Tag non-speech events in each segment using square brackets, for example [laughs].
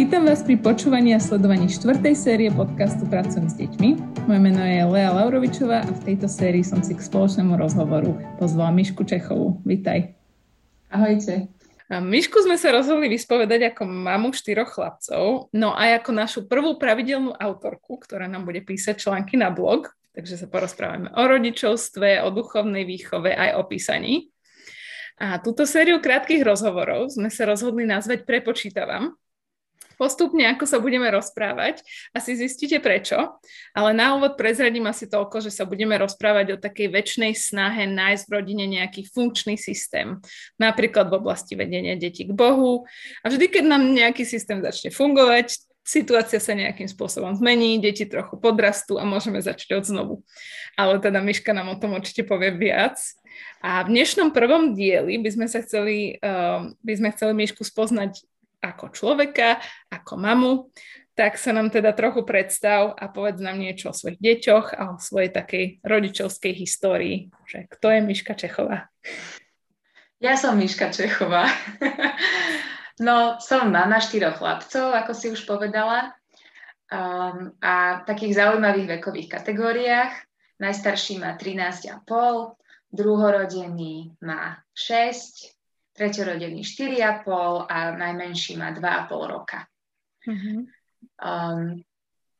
Vítam vás pri počúvaní a sledovaní štvrtej série podcastu Pracujem s deťmi. Moje meno je Lea Laurovičová a v tejto sérii som si k spoločnému rozhovoru pozvala Mišku Čechovú. Vítaj. Ahojte. A Mišku sme sa rozhodli vyspovedať ako mamu štyroch chlapcov, no aj ako našu prvú pravidelnú autorku, ktorá nám bude písať články na blog, takže sa porozprávame o rodičovstve, o duchovnej výchove aj o písaní. A túto sériu krátkých rozhovorov sme sa rozhodli nazvať Prepočítavam, postupne, ako sa budeme rozprávať, asi zistíte prečo, ale na úvod prezradím asi toľko, že sa budeme rozprávať o takej väčšnej snahe nájsť v rodine nejaký funkčný systém, napríklad v oblasti vedenia detí k Bohu. A vždy, keď nám nejaký systém začne fungovať, situácia sa nejakým spôsobom zmení, deti trochu podrastú a môžeme začať od znovu. Ale teda Miška nám o tom určite povie viac. A v dnešnom prvom dieli by sme sa chceli, uh, by sme chceli Mišku spoznať ako človeka, ako mamu, tak sa nám teda trochu predstav a povedz nám niečo o svojich deťoch a o svojej takej rodičovskej histórii, že kto je Miška Čechová? Ja som Miška Čechová. [laughs] no, som mama štyroch chlapcov, ako si už povedala, um, a v takých zaujímavých vekových kategóriách. Najstarší má 13,5, druhorodený má 6, treťorodený 4,5 a najmenší má 2,5 roka. Mm-hmm. Um,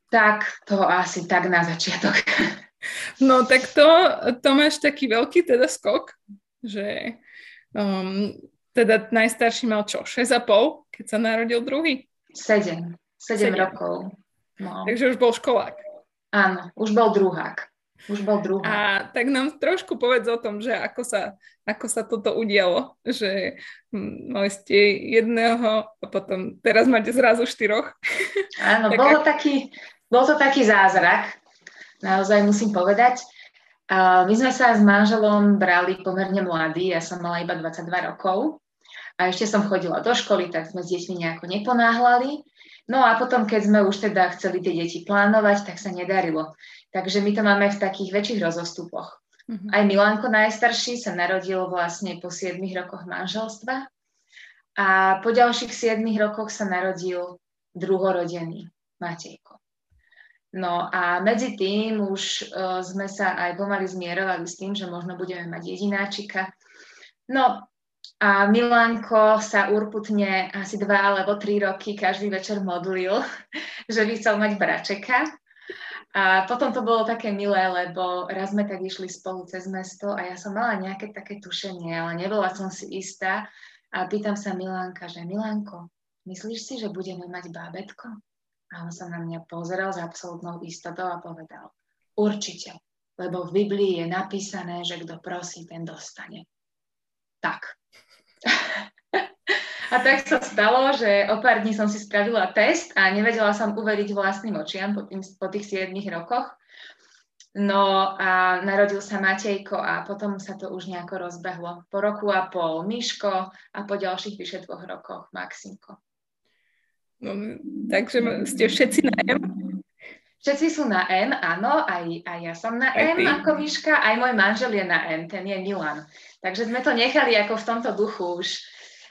tak to asi tak na začiatok. [laughs] No tak to, to máš taký veľký teda skok, že um, teda najstarší mal čo, 6,5, keď sa narodil druhý? 7, 7, 7. rokov. No. Takže už bol školák. Áno, už bol druhák. Už bol druhý. A tak nám trošku povedz o tom, že ako sa, ako sa toto udialo, že hm, mali ste jedného a potom teraz máte zrazu štyroch. [laughs] Áno, tak bolo ak... taký, bol to taký zázrak, naozaj musím povedať. My sme sa s manželom brali pomerne mladí, ja som mala iba 22 rokov a ešte som chodila do školy, tak sme s deťmi nejako neponáhľali. No a potom, keď sme už teda chceli tie deti plánovať, tak sa nedarilo. Takže my to máme v takých väčších rozostupoch. Mm-hmm. Aj Milanko najstarší sa narodil vlastne po 7 rokoch manželstva a po ďalších 7 rokoch sa narodil druhorodený Matejko. No a medzi tým už uh, sme sa aj pomaly zmierovali s tým, že možno budeme mať jedináčika. No a Milanko sa urputne asi dva alebo tri roky každý večer modlil, [laughs] že by chcel mať bračeka. A potom to bolo také milé, lebo raz sme tak išli spolu cez mesto a ja som mala nejaké také tušenie, ale nebola som si istá. A pýtam sa Milánka, že Milánko, myslíš si, že budeme mať bábetko? A on sa na mňa pozeral s absolútnou istotou a povedal, určite, lebo v Biblii je napísané, že kto prosí, ten dostane. Tak. A tak sa stalo, že o pár dní som si spravila test a nevedela som uveriť vlastným očiam po, tým, po tých 7 rokoch. No a narodil sa Matejko a potom sa to už nejako rozbehlo. Po roku a pol Miško a po ďalších vyše dvoch rokoch Maximko. No, takže ste všetci na M? Všetci sú na M, áno, aj, aj ja som na aj M ty. ako Miška, aj môj manžel je na M, ten je Milan. Takže sme to nechali ako v tomto duchu už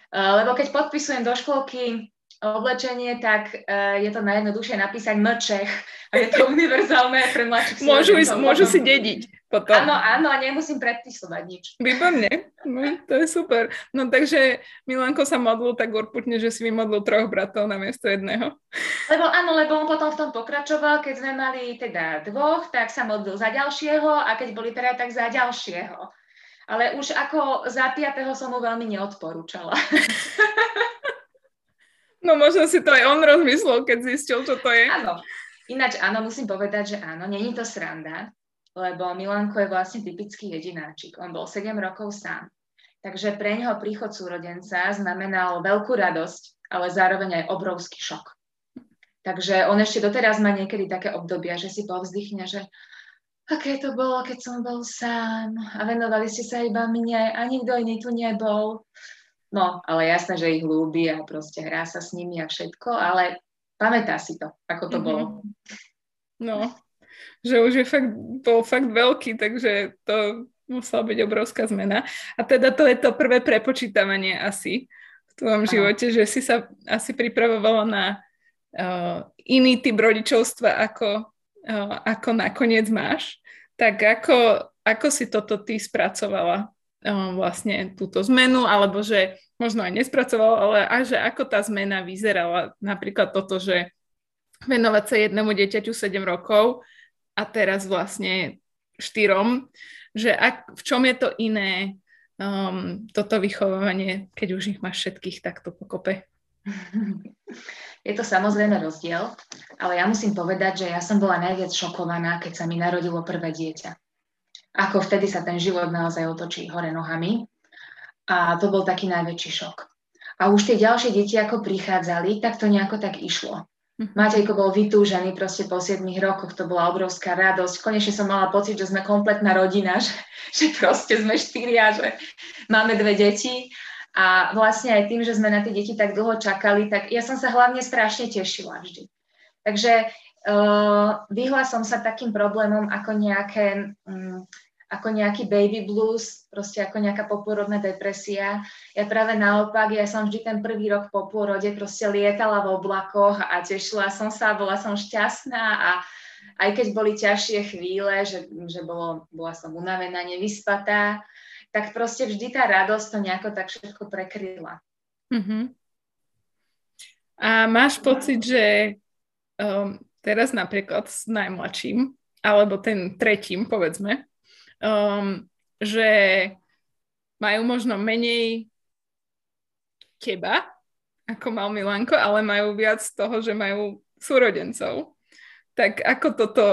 Eh, lebo keď podpisujem do školky oblečenie, tak uh, je to najjednoduchšie napísať mčech a je to univerzálne pre mladších [laughs] môžu, ísť, môžu si dediť potom. Áno, áno, a nemusím predpisovať nič. Výborne, no, to je super. No takže Milanko sa modlil tak urputne, že si vymodlil troch bratov na miesto jedného. Lebo áno, lebo on potom v tom pokračoval, keď sme mali teda dvoch, tak sa modlil za ďalšieho a keď boli teda tak za ďalšieho ale už ako za piatého som mu veľmi neodporúčala. [laughs] No možno si to aj on rozmyslel, keď zistil, čo to je. Áno. Ináč áno, musím povedať, že áno, není to sranda, lebo Milanko je vlastne typický jedináčik. On bol 7 rokov sám. Takže pre neho príchod súrodenca znamenal veľkú radosť, ale zároveň aj obrovský šok. Takže on ešte doteraz má niekedy také obdobia, že si povzdychne, že aké to bolo, keď som bol sám a venovali ste sa iba mne a nikto iný tu nebol. No, ale jasné, že ich ľúbi a proste hrá sa s nimi a všetko, ale pamätá si to, ako to mm-hmm. bolo. No, že už je fakt, bol fakt veľký, takže to musela byť obrovská zmena. A teda to je to prvé prepočítavanie asi v tvojom živote, že si sa asi pripravovala na uh, iný typ rodičovstva, ako, uh, ako nakoniec máš. Tak ako, ako si toto ty spracovala vlastne túto zmenu, alebo že možno aj nespracovala, ale aj že ako tá zmena vyzerala. Napríklad toto, že venovať sa jednému dieťaťu 7 rokov a teraz vlastne štyrom, že ak, v čom je to iné um, toto vychovávanie, keď už ich máš všetkých takto pokope? [laughs] Je to samozrejme rozdiel, ale ja musím povedať, že ja som bola najviac šokovaná, keď sa mi narodilo prvé dieťa. Ako vtedy sa ten život naozaj otočí hore nohami. A to bol taký najväčší šok. A už tie ďalšie deti, ako prichádzali, tak to nejako tak išlo. Mhm. Matejko bol vytúžený proste po 7 rokoch, to bola obrovská radosť. Konečne som mala pocit, že sme kompletná rodina, [laughs] že, že proste sme štyria, že máme dve deti. A vlastne aj tým, že sme na tie deti tak dlho čakali, tak ja som sa hlavne strašne tešila vždy. Takže vyhla som sa takým problémom ako nejaké um, ako nejaký baby blues, proste ako nejaká poporodná depresia. Ja práve naopak, ja som vždy ten prvý rok po pôrode proste lietala v oblakoch a tešila som sa, bola som šťastná a aj keď boli ťažšie chvíle, že, že bolo, bola som unavená, nevyspatá, tak proste vždy tá radosť to nejako tak všetko prekryla. Uh-huh. A máš pocit, že um, teraz napríklad s najmladším, alebo ten tretím, povedzme, um, že majú možno menej teba, ako mal Milanko, ale majú viac toho, že majú súrodencov. Tak ako toto,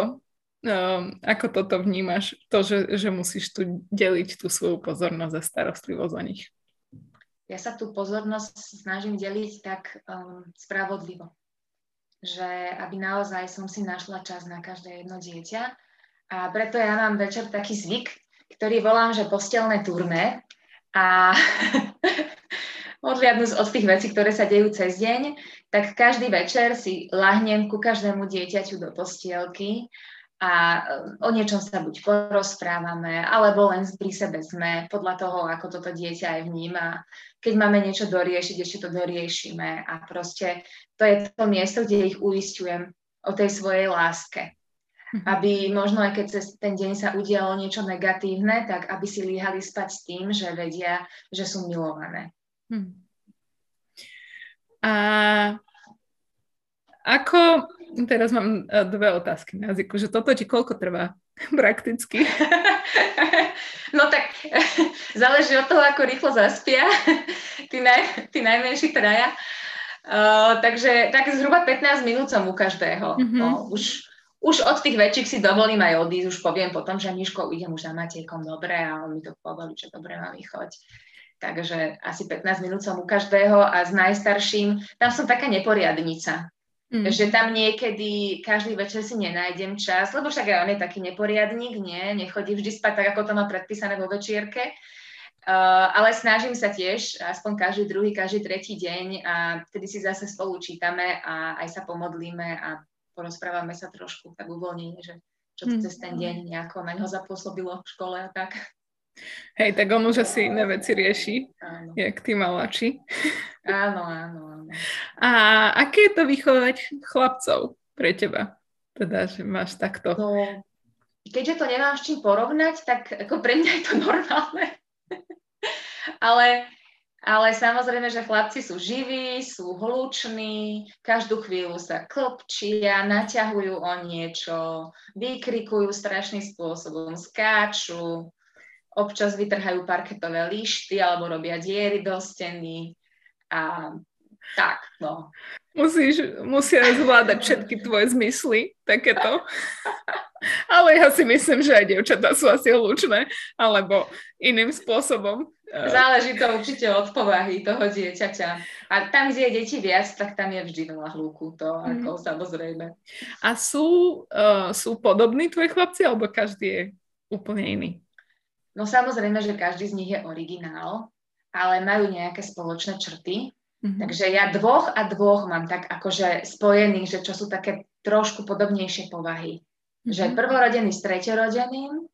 um, ako toto vnímaš, to, že, že musíš tu deliť tú svoju pozornosť a starostlivosť o nich? Ja sa tú pozornosť snažím deliť tak um, spravodlivo, že aby naozaj som si našla čas na každé jedno dieťa a preto ja mám večer taký zvyk, ktorý volám, že postelné turné. A [laughs] odliadnúť od tých vecí, ktoré sa dejú cez deň, tak každý večer si lahnem ku každému dieťaťu do postielky a e, o niečom sa buď porozprávame, alebo len pri sebe sme, podľa toho, ako toto dieťa aj vníma. Keď máme niečo doriešiť, ešte to doriešime a proste to je to miesto, kde ich uistujem o tej svojej láske. Mhm. aby možno aj keď cez ten deň sa udialo niečo negatívne, tak aby si líhali spať s tým, že vedia, že sú milované. Hmm. A ako, teraz mám e, dve otázky na jazyku, že toto ti koľko trvá [laughs] prakticky? No tak [laughs] záleží od toho, ako rýchlo zaspia [laughs] tí, naj, tí najmenší traja. Uh, takže tak zhruba 15 minút som u každého. Mm-hmm. No, už už od tých väčších si dovolím aj odísť, už poviem potom, že Miško, idem už za Matejkom, dobre, a on mi to povolí, že dobre, mám choď. Takže asi 15 minút som u každého a s najstarším, tam som taká neporiadnica. Mm. Že tam niekedy každý večer si nenájdem čas, lebo však aj on je taký neporiadník, nie, nechodí vždy spať tak, ako to má predpísané vo večierke. Uh, ale snažím sa tiež, aspoň každý druhý, každý tretí deň a vtedy si zase spolu čítame a aj sa pomodlíme a porozprávame sa trošku tak uvoľnenie, že čo to mm. cez ten deň nejako na ňo zapôsobilo v škole a tak. Hej, tak on už asi iné veci rieši, áno. jak tí malači. Áno, áno, áno. A aké je to vychovať chlapcov pre teba? Teda, že máš takto... No, keďže to nemám s čím porovnať, tak ako pre mňa je to normálne. [laughs] Ale ale samozrejme, že chlapci sú živí, sú hluční, každú chvíľu sa klopčia, naťahujú o niečo, vykrikujú strašným spôsobom, skáču, občas vytrhajú parketové lišty alebo robia diery do steny a tak, no. Musíš, musia zvládať všetky tvoje zmysly, takéto. Ale ja si myslím, že aj dievčatá sú asi hlučné, alebo iným spôsobom. Záleží to určite od povahy toho dieťaťa. A tam, kde je deti viac, tak tam je vždy veľa hľúku, to mm. ako samozrejme. A sú, uh, sú podobní tvoji chlapci, alebo každý je úplne iný? No samozrejme, že každý z nich je originál, ale majú nejaké spoločné črty. Mm-hmm. Takže ja dvoch a dvoch mám tak akože spojených, že čo sú také trošku podobnejšie povahy. Mm-hmm. Že prvorodený s treťorodeným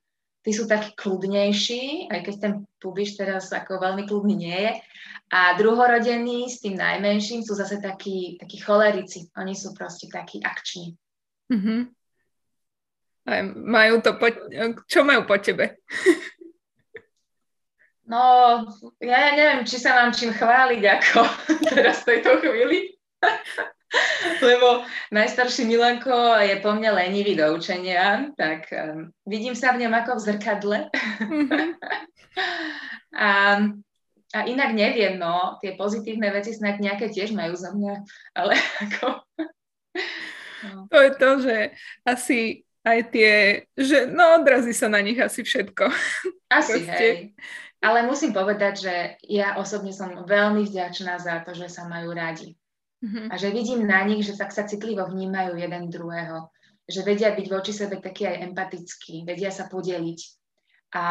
tí sú takí kľudnejší, aj keď ten pubiš teraz ako veľmi kľudný nie je. A druhorodení s tým najmenším sú zase takí, takí cholerici. Oni sú proste takí akční. Mm-hmm. Aj majú to po... Čo majú po tebe? [laughs] No, ja neviem, či sa mám čím chváliť ako [laughs] teraz v tejto chvíli. [laughs] Lebo najstarší Milanko je po mne lenivý do učenia, tak um, vidím sa v ňom ako v zrkadle. Mm-hmm. [laughs] a, a inak neviem, no, tie pozitívne veci snak nejaké tiež majú za mňa, ale ako... no. To je to, že asi aj tie, že no odrazí sa na nich asi všetko. Asi, hej. Ale musím povedať, že ja osobne som veľmi vďačná za to, že sa majú radi. Mm-hmm. A že vidím na nich, že tak sa citlivo vnímajú jeden druhého. Že vedia byť voči sebe taký aj empatický, vedia sa podeliť. A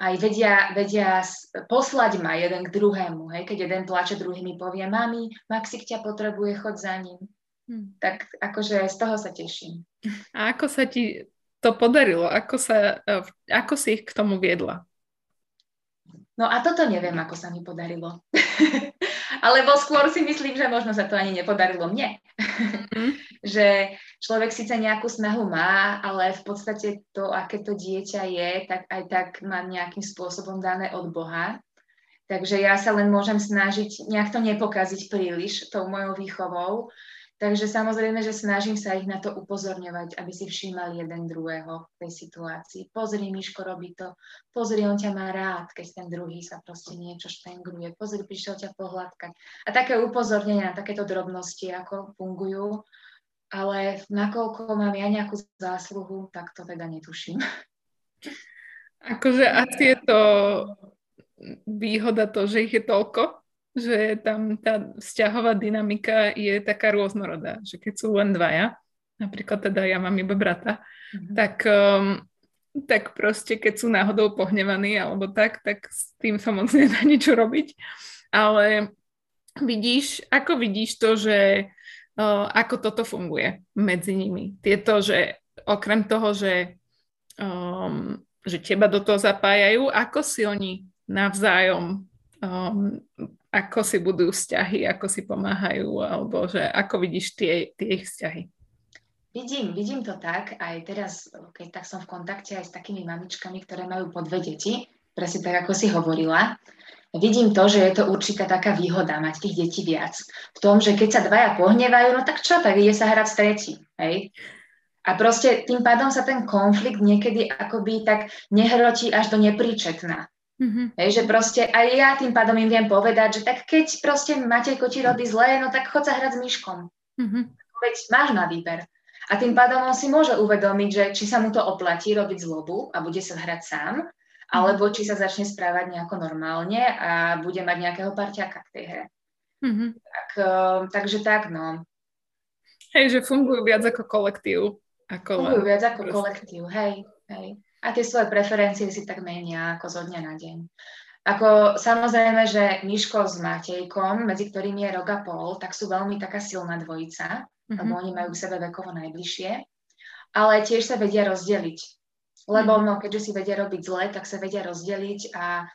aj vedia, vedia poslať ma jeden k druhému. Hej? Keď jeden plače, druhý mi povie, mami, Maxik ťa potrebuje, chod za ním. Hmm. Tak akože z toho sa teším. A ako sa ti to podarilo? Ako, sa, e, ako si ich k tomu viedla? No a toto neviem, ako sa mi podarilo. [laughs] Alebo skôr si myslím, že možno sa to ani nepodarilo mne. Mm. [laughs] že človek síce nejakú snahu má, ale v podstate to, aké to dieťa je, tak aj tak má nejakým spôsobom dané od Boha. Takže ja sa len môžem snažiť nejak to nepokaziť príliš tou mojou výchovou Takže samozrejme, že snažím sa ich na to upozorňovať, aby si všímali jeden druhého v tej situácii. Pozri, Miško robí to. Pozri, on ťa má rád, keď ten druhý sa proste niečo štengruje. Pozri, prišiel ťa pohľadkať. A také upozornenia, takéto drobnosti, ako fungujú. Ale nakoľko mám ja nejakú zásluhu, tak to teda netuším. Akože asi je to výhoda to, že ich je toľko, že tam tá vzťahová dynamika je taká rôznorodá, že keď sú len dvaja, napríklad teda ja mám iba brata, mm-hmm. tak, um, tak proste keď sú náhodou pohnevaní alebo tak, tak s tým sa moc [laughs] nedá niečo robiť. Ale vidíš, ako vidíš to, že uh, ako toto funguje medzi nimi? Tieto, že okrem toho, že, um, že teba do toho zapájajú, ako si oni navzájom um, ako si budú vzťahy, ako si pomáhajú, alebo že ako vidíš tie, tie ich vzťahy? Vidím, vidím to tak, aj teraz, keď tak som v kontakte aj s takými mamičkami, ktoré majú po dve deti, presne tak, ako si hovorila, vidím to, že je to určitá taká výhoda mať tých detí viac. V tom, že keď sa dvaja pohnevajú, no tak čo, tak ide sa hrať s tretí, hej? A proste tým pádom sa ten konflikt niekedy akoby tak nehrotí až do nepríčetná. Mm-hmm. Hej, že proste aj ja tým pádom im viem povedať, že tak keď proste Matejko ti robí zlé, no tak chod sa hrať s myškom. Mm-hmm. Veď máš na výber. A tým pádom on si môže uvedomiť, že či sa mu to oplatí robiť zlobu a bude sa hrať sám, mm-hmm. alebo či sa začne správať nejako normálne a bude mať nejakého parťaka k tej hre. Mm-hmm. Tak, uh, takže tak, no. Hej, že fungujú viac ako kolektív. Ako fungujú viac ako proste. kolektív, hej, hej a tie svoje preferencie si tak menia ako zo dňa na deň. Ako samozrejme, že Miško s Matejkom, medzi ktorými je rok a pol, tak sú veľmi taká silná dvojica, mm-hmm. lebo oni majú k sebe vekovo najbližšie, ale tiež sa vedia rozdeliť. Lebo mm-hmm. no, keďže si vedia robiť zle, tak sa vedia rozdeliť a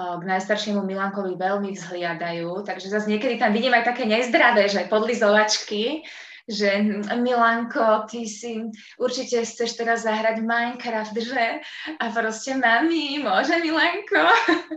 k najstaršiemu Milankovi veľmi vzhliadajú, takže zase niekedy tam vidím aj také nezdravé, že podlizovačky, že Milanko, ty si určite chceš teraz zahrať Minecraft, že? A proste, mami, môže Milanko?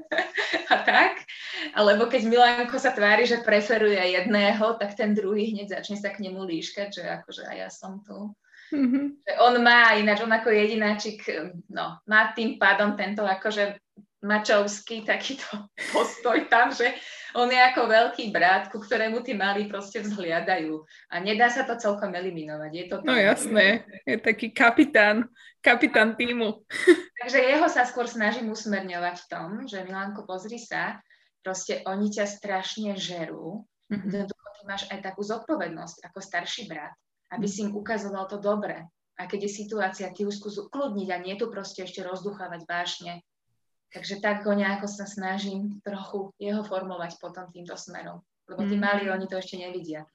[laughs] a tak. Alebo keď Milanko sa tvári, že preferuje jedného, tak ten druhý hneď začne sa k nemu líškať, že akože aj ja som tu. Mm-hmm. On má, ináč on ako jedináčik, no, má tým pádom tento akože mačovský takýto [laughs] postoj tam, že on je ako veľký brat, ku ktorému tí malí proste vzhliadajú. A nedá sa to celkom eliminovať. Je to no jasné, je taký kapitán, kapitán týmu. Takže jeho sa skôr snažím usmerňovať v tom, že Milanko, pozri sa, proste oni ťa strašne žerú. Mm-hmm. Ty máš aj takú zodpovednosť ako starší brat, aby si im ukazoval to dobre. A keď je situácia, ty už skús ukludniť a nie tu proste ešte rozduchávať vášne, Takže tak ho nejako sa snažím trochu jeho formovať potom týmto smerom. Lebo tí mm. mali, oni to ešte nevidia.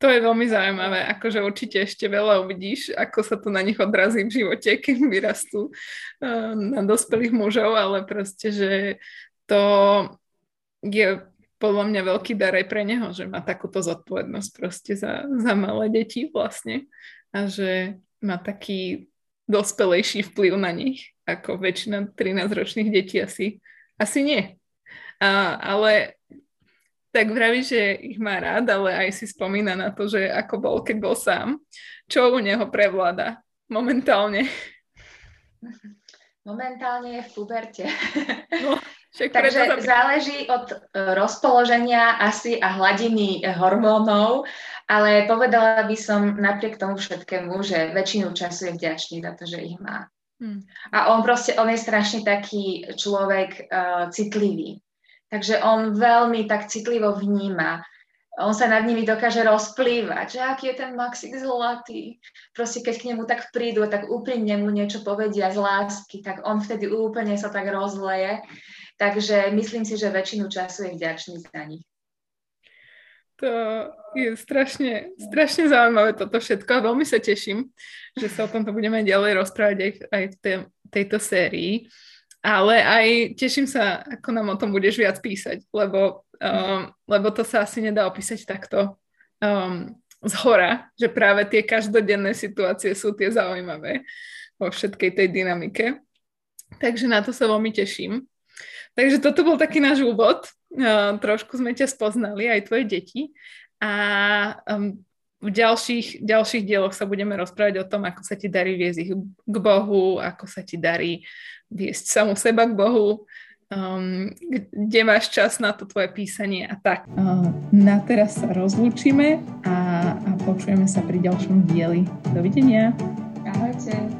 To je veľmi zaujímavé, akože určite ešte veľa uvidíš, ako sa to na nich odrazí v živote, keď vyrastú uh, na dospelých mužov, ale proste, že to je podľa mňa veľký dar aj pre neho, že má takúto zodpovednosť proste za, za malé deti vlastne a že má taký dospelejší vplyv na nich, ako väčšina 13-ročných detí asi, asi nie. A, ale tak vraví, že ich má rád, ale aj si spomína na to, že ako bol, keď bol sám. Čo u neho prevláda momentálne? Momentálne je v puberte. No, Takže záleží od e, rozpoloženia asi a hladiny hormónov, ale povedala by som napriek tomu všetkému, že väčšinu času je vďačný za to, že ich má. Hmm. A on proste, on je strašne taký človek uh, citlivý. Takže on veľmi tak citlivo vníma. On sa nad nimi dokáže rozplývať, že aký je ten Maxik zlatý. Proste keď k nemu tak prídu, tak úprimne mu niečo povedia z lásky, tak on vtedy úplne sa tak rozleje. Takže myslím si, že väčšinu času je vďačný za nich. To je strašne, strašne zaujímavé toto všetko a veľmi sa teším, že sa o tomto budeme ďalej rozprávať aj, aj v tej, tejto sérii. Ale aj teším sa, ako nám o tom budeš viac písať, lebo, um, lebo to sa asi nedá opísať takto um, z hora, že práve tie každodenné situácie sú tie zaujímavé vo všetkej tej dynamike. Takže na to sa veľmi teším. Takže toto bol taký náš úvod. Uh, trošku sme ťa spoznali, aj tvoje deti. A v ďalších, ďalších dieloch sa budeme rozprávať o tom, ako sa ti darí viesť ich k Bohu, ako sa ti darí viesť samú seba k Bohu, um, kde máš čas na to tvoje písanie a tak. Uh, na teraz sa rozlúčime a, a počujeme sa pri ďalšom dieli. Dovidenia. Ahojte.